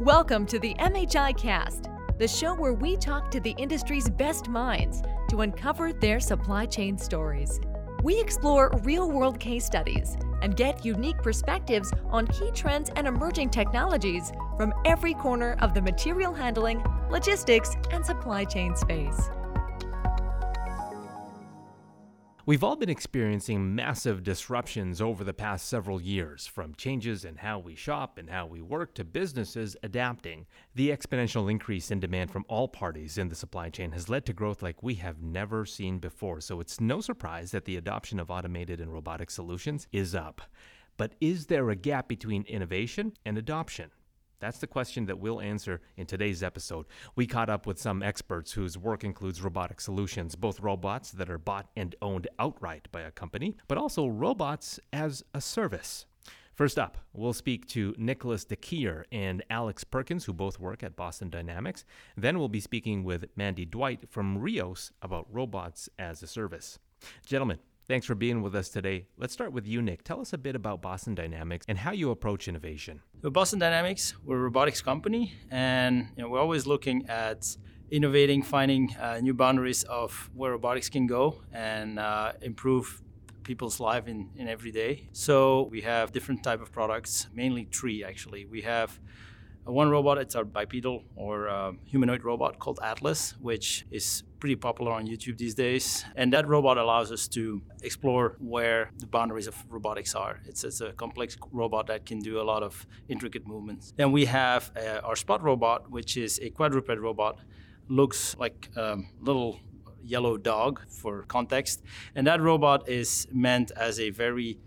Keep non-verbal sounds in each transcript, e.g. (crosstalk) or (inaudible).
Welcome to the MHI Cast, the show where we talk to the industry's best minds to uncover their supply chain stories. We explore real world case studies and get unique perspectives on key trends and emerging technologies from every corner of the material handling, logistics, and supply chain space. We've all been experiencing massive disruptions over the past several years, from changes in how we shop and how we work to businesses adapting. The exponential increase in demand from all parties in the supply chain has led to growth like we have never seen before, so it's no surprise that the adoption of automated and robotic solutions is up. But is there a gap between innovation and adoption? That's the question that we'll answer in today's episode. We caught up with some experts whose work includes robotic solutions, both robots that are bought and owned outright by a company, but also robots as a service. First up, we'll speak to Nicholas DeKeer and Alex Perkins, who both work at Boston Dynamics. Then we'll be speaking with Mandy Dwight from Rios about robots as a service. Gentlemen, Thanks for being with us today. Let's start with you, Nick. Tell us a bit about Boston Dynamics and how you approach innovation. So Boston Dynamics, we're a robotics company, and you know, we're always looking at innovating, finding uh, new boundaries of where robotics can go and uh, improve people's life in, in every day. So we have different type of products, mainly three actually. We have one robot, it's a bipedal or uh, humanoid robot called Atlas, which is pretty popular on YouTube these days. And that robot allows us to explore where the boundaries of robotics are. It's, it's a complex robot that can do a lot of intricate movements. Then we have uh, our Spot robot, which is a quadruped robot, looks like a little yellow dog for context. And that robot is meant as a very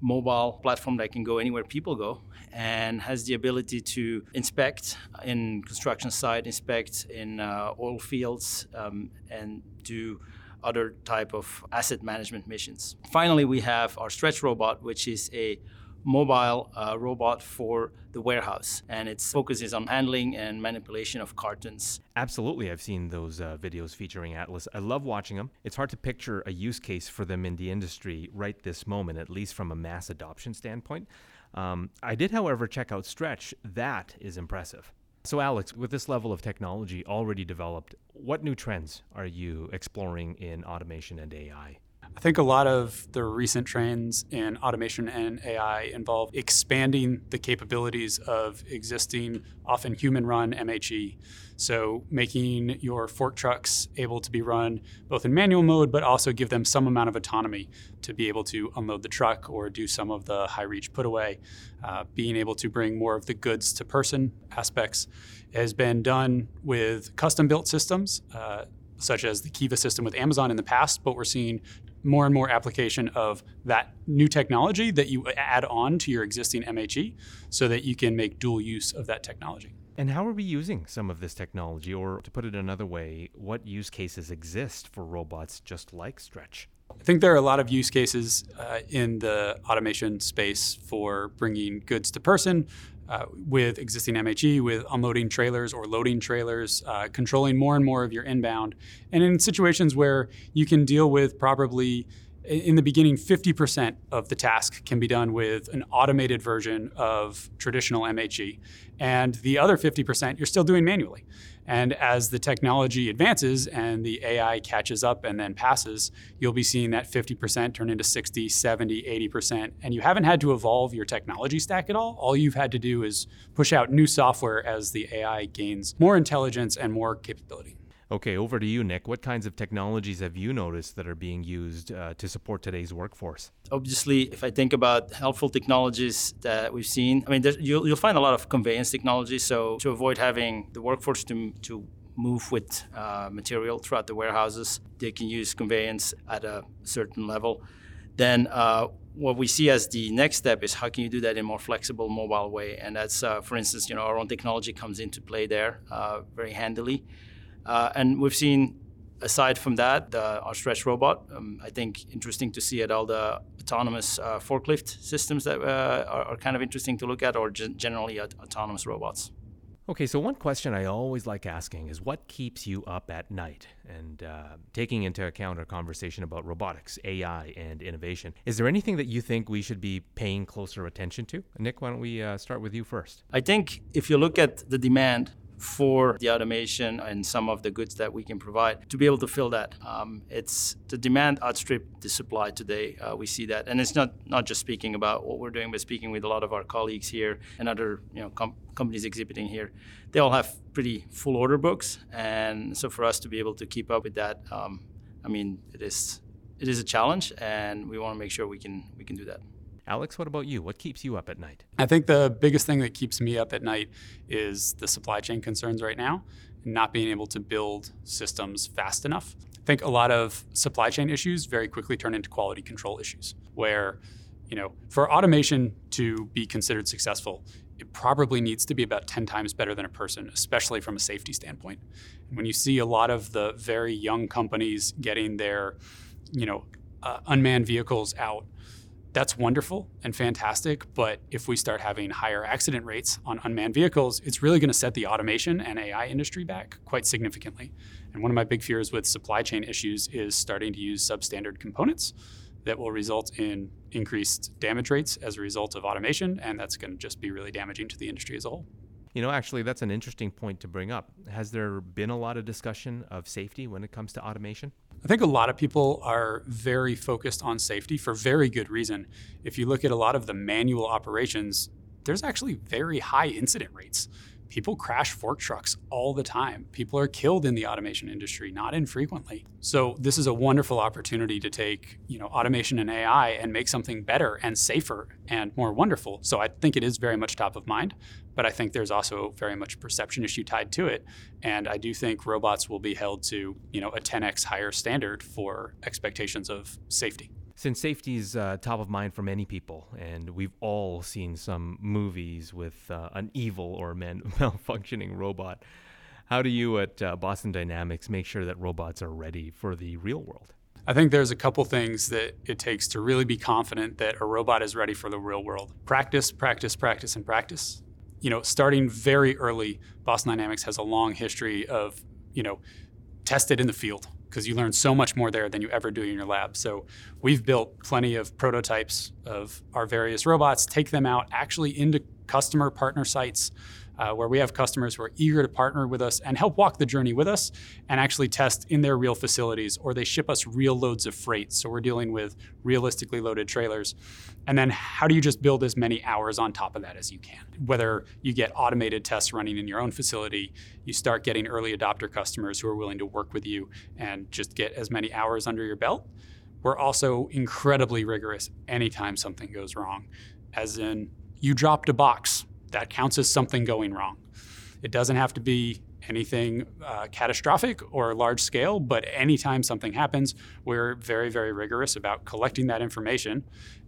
mobile platform that can go anywhere people go and has the ability to inspect in construction site, inspect in uh, oil fields, um, and do other type of asset management missions. Finally, we have our stretch robot, which is a mobile uh, robot for the warehouse, and its focus is on handling and manipulation of cartons. Absolutely, I've seen those uh, videos featuring Atlas. I love watching them. It's hard to picture a use case for them in the industry right this moment, at least from a mass adoption standpoint. Um, I did, however, check out Stretch. That is impressive. So, Alex, with this level of technology already developed, what new trends are you exploring in automation and AI? I think a lot of the recent trends in automation and AI involve expanding the capabilities of existing, often human run MHE. So, making your fork trucks able to be run both in manual mode, but also give them some amount of autonomy to be able to unload the truck or do some of the high reach put away. Uh, being able to bring more of the goods to person aspects has been done with custom built systems. Uh, such as the Kiva system with Amazon in the past, but we're seeing more and more application of that new technology that you add on to your existing MHE so that you can make dual use of that technology. And how are we using some of this technology? Or to put it another way, what use cases exist for robots just like Stretch? I think there are a lot of use cases uh, in the automation space for bringing goods to person, uh, with existing MHE, with unloading trailers or loading trailers, uh, controlling more and more of your inbound. And in situations where you can deal with probably in the beginning, 50% of the task can be done with an automated version of traditional MHE. And the other 50% you're still doing manually. And as the technology advances and the AI catches up and then passes, you'll be seeing that 50% turn into 60, 70, 80%. And you haven't had to evolve your technology stack at all. All you've had to do is push out new software as the AI gains more intelligence and more capability. Okay, over to you, Nick. What kinds of technologies have you noticed that are being used uh, to support today's workforce? Obviously, if I think about helpful technologies that we've seen, I mean, you'll, you'll find a lot of conveyance technology. So to avoid having the workforce to, to move with uh, material throughout the warehouses, they can use conveyance at a certain level. Then uh, what we see as the next step is how can you do that in a more flexible, mobile way? And that's, uh, for instance, you know, our own technology comes into play there uh, very handily. Uh, and we've seen, aside from that, the, our stretch robot. Um, I think interesting to see at all the autonomous uh, forklift systems that uh, are, are, kind of interesting to look at, or generally autonomous robots. Okay, so one question I always like asking is what keeps you up at night? And uh, taking into account our conversation about robotics, AI, and innovation, is there anything that you think we should be paying closer attention to? Nick, why don't we uh, start with you first? I think if you look at the demand for the automation and some of the goods that we can provide to be able to fill that. Um, it's the demand outstrip the supply today. Uh, we see that, and it's not not just speaking about what we're doing, but speaking with a lot of our colleagues here and other you know com- companies exhibiting here. They all have pretty full order books, and so for us to be able to keep up with that, um, I mean, it is it is a challenge, and we want to make sure we can we can do that. Alex, what about you? What keeps you up at night? I think the biggest thing that keeps me up at night is the supply chain concerns right now, not being able to build systems fast enough. I think a lot of supply chain issues very quickly turn into quality control issues, where, you know, for automation to be considered successful, it probably needs to be about 10 times better than a person, especially from a safety standpoint. And when you see a lot of the very young companies getting their, you know, uh, unmanned vehicles out that's wonderful and fantastic. But if we start having higher accident rates on unmanned vehicles, it's really going to set the automation and AI industry back quite significantly. And one of my big fears with supply chain issues is starting to use substandard components that will result in increased damage rates as a result of automation. And that's going to just be really damaging to the industry as a whole. You know, actually, that's an interesting point to bring up. Has there been a lot of discussion of safety when it comes to automation? I think a lot of people are very focused on safety for very good reason. If you look at a lot of the manual operations, there's actually very high incident rates. People crash fork trucks all the time. People are killed in the automation industry, not infrequently. So this is a wonderful opportunity to take, you know, automation and AI and make something better and safer and more wonderful. So I think it is very much top of mind, but I think there's also very much a perception issue tied to it. And I do think robots will be held to, you know, a 10x higher standard for expectations of safety since safety is uh, top of mind for many people, and we've all seen some movies with uh, an evil or man- (laughs) malfunctioning robot, how do you at uh, Boston Dynamics make sure that robots are ready for the real world? I think there's a couple things that it takes to really be confident that a robot is ready for the real world. Practice, practice, practice, and practice. You know, starting very early, Boston Dynamics has a long history of, you know, tested in the field because you learn so much more there than you ever do in your lab. So we've built plenty of prototypes of our various robots, take them out actually into customer partner sites uh, where we have customers who are eager to partner with us and help walk the journey with us and actually test in their real facilities, or they ship us real loads of freight. So we're dealing with realistically loaded trailers. And then how do you just build as many hours on top of that as you can? Whether you get automated tests running in your own facility, you start getting early adopter customers who are willing to work with you and just get as many hours under your belt. We're also incredibly rigorous anytime something goes wrong, as in you dropped a box that counts as something going wrong. It doesn't have to be anything uh, catastrophic or large scale, but anytime something happens, we're very, very rigorous about collecting that information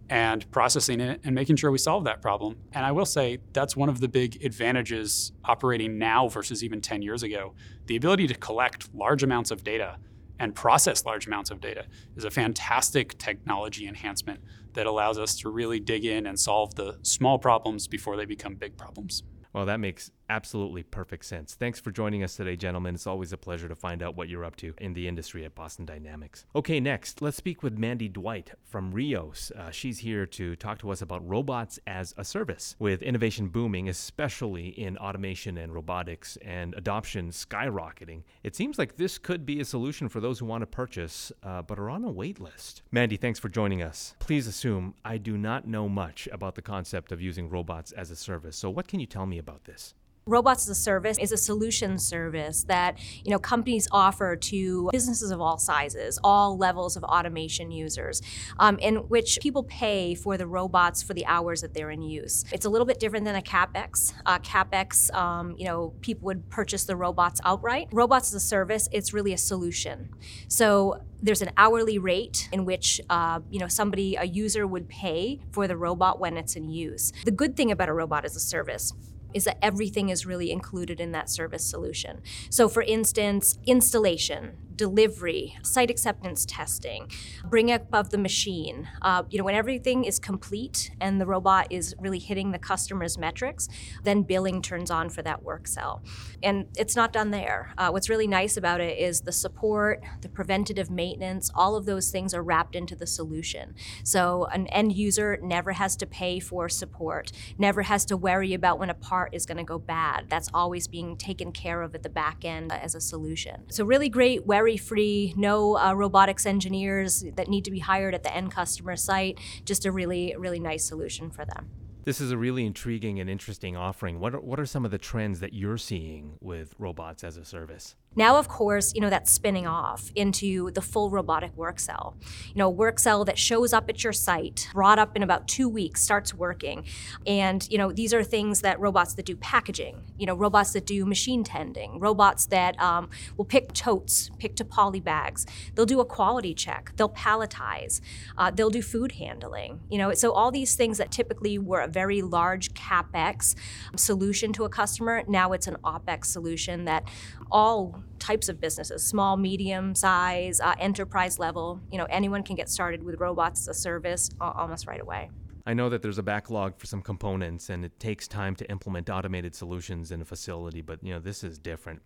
and processing it and making sure we solve that problem. And I will say that's one of the big advantages operating now versus even 10 years ago. The ability to collect large amounts of data and process large amounts of data is a fantastic technology enhancement that allows us to really dig in and solve the small problems before they become big problems. Well, that makes absolutely perfect sense. Thanks for joining us today, gentlemen. It's always a pleasure to find out what you're up to in the industry at Boston Dynamics. Okay, next, let's speak with Mandy Dwight from Rios. Uh, she's here to talk to us about robots as a service. With innovation booming, especially in automation and robotics, and adoption skyrocketing, it seems like this could be a solution for those who want to purchase uh, but are on a wait list. Mandy, thanks for joining us. Please assume I do not know much about the concept of using robots as a service. So, what can you tell me about this? Robots as a service is a solution service that you know companies offer to businesses of all sizes, all levels of automation users, um, in which people pay for the robots for the hours that they're in use. It's a little bit different than a capex. Uh, capex, um, you know, people would purchase the robots outright. Robots as a service, it's really a solution. So there's an hourly rate in which uh, you know somebody, a user, would pay for the robot when it's in use. The good thing about a robot as a service is that everything is really included in that service solution. So, for instance, installation, delivery, site acceptance testing, bring up of the machine. Uh, you know, when everything is complete and the robot is really hitting the customer's metrics, then billing turns on for that work cell. And it's not done there. Uh, what's really nice about it is the support, the preventative maintenance, all of those things are wrapped into the solution. So an end user never has to pay for support, never has to worry about when a part is going to go bad. That's always being taken care of at the back end as a solution. So really great worry free, no uh, robotics engineers that need to be hired at the end customer site. Just a really, really nice solution for them. This is a really intriguing and interesting offering. What are, what are some of the trends that you're seeing with robots as a service? Now, of course, you know, that's spinning off into the full robotic work cell. You know, a work cell that shows up at your site, brought up in about two weeks, starts working. And, you know, these are things that robots that do packaging, you know, robots that do machine tending, robots that um, will pick totes, pick to poly bags. They'll do a quality check, they'll palletize, uh, they'll do food handling. You know, so all these things that typically were a very large CapEx solution to a customer, now it's an OpEx solution that all types of businesses small medium size uh, enterprise level you know anyone can get started with robots as a service almost right away I know that there's a backlog for some components and it takes time to implement automated solutions in a facility, but you know, this is different.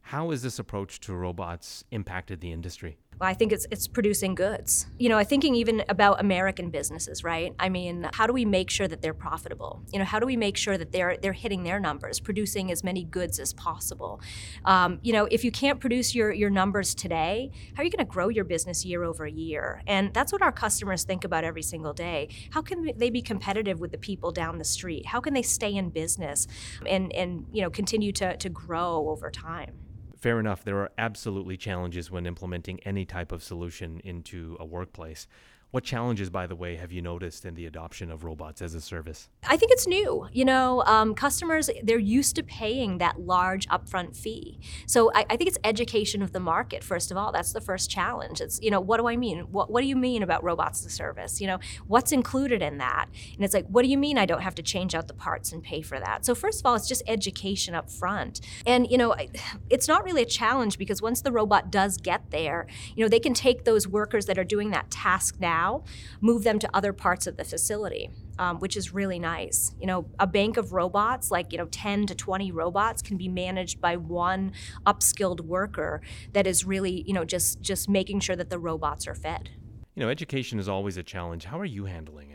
How has this approach to robots impacted the industry? I think it's it's producing goods. You know, thinking even about American businesses, right? I mean, how do we make sure that they're profitable? You know, how do we make sure that they're they're hitting their numbers, producing as many goods as possible? Um, you know, if you can't produce your your numbers today, how are you going to grow your business year over year? And that's what our customers think about every single day. How can they be competitive with the people down the street? How can they stay in business and and you know continue to to grow over time? Fair enough, there are absolutely challenges when implementing any type of solution into a workplace. What challenges, by the way, have you noticed in the adoption of robots as a service? I think it's new. You know, um, customers, they're used to paying that large upfront fee. So I, I, think it's education of the market, first of all. That's the first challenge. It's, you know, what do I mean? What, what do you mean about robots as a service? You know, what's included in that? And it's like, what do you mean I don't have to change out the parts and pay for that? So first of all, it's just education up front. And, you know, it's not really a challenge because once the robot does get there, you know, they can take those workers that are doing that task now now, move them to other parts of the facility. Um, which is really nice. You know, a bank of robots, like you know, 10 to 20 robots, can be managed by one upskilled worker that is really, you know, just just making sure that the robots are fed. You know, education is always a challenge. How are you handling it?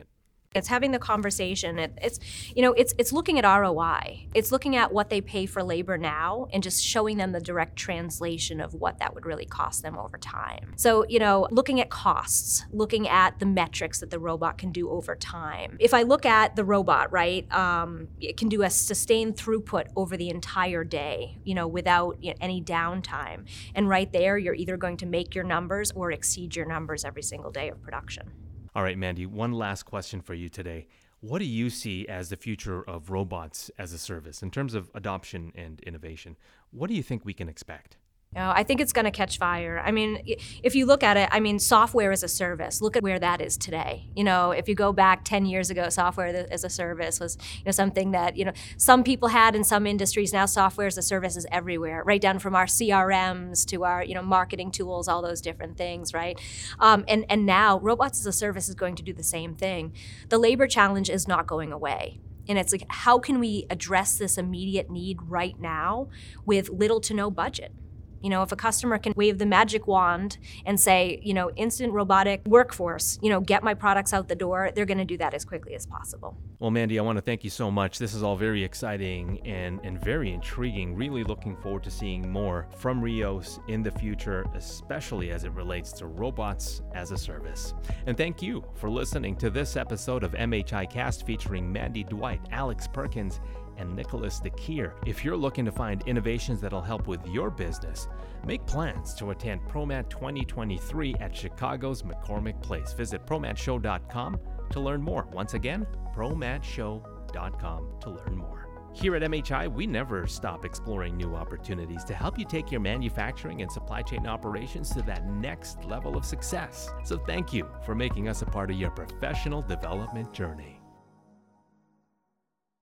It's having the conversation. It, it's you know it's it's looking at ROI. It's looking at what they pay for labor now and just showing them the direct translation of what that would really cost them over time. So you know looking at costs, looking at the metrics that the robot can do over time. If I look at the robot, right, um, it can do a sustained throughput over the entire day, you know, without you know, any downtime. And right there, you're either going to make your numbers or exceed your numbers every single day of production. All right, Mandy, one last question for you today. What do you see as the future of robots as a service in terms of adoption and innovation? What do you think we can expect? You know, I think it's going to catch fire. I mean, if you look at it, I mean, software as a service. Look at where that is today. You know, if you go back 10 years ago, software as a service was, you know, something that, you know, some people had in some industries. Now software as a service is everywhere, right down from our CRMs to our, you know, marketing tools, all those different things, right? Um, and, and now robots as a service is going to do the same thing. The labor challenge is not going away. And it's like, how can we address this immediate need right now with little to no budget? You know, if a customer can wave the magic wand and say, you know, instant robotic workforce, you know, get my products out the door, they're going to do that as quickly as possible. Well, Mandy, I want to thank you so much. This is all very exciting and, and very intriguing. Really looking forward to seeing more from Rios in the future, especially as it relates to robots as a service. And thank you for listening to this episode of MHI Cast featuring Mandy Dwight, Alex Perkins, and Nicholas DeKeer. If you're looking to find innovations that'll help with your business, make plans to attend ProMat 2023 at Chicago's McCormick Place. Visit ProMatShow.com to learn more. Once again, ProMatShow.com to learn more. Here at MHI, we never stop exploring new opportunities to help you take your manufacturing and supply chain operations to that next level of success. So thank you for making us a part of your professional development journey.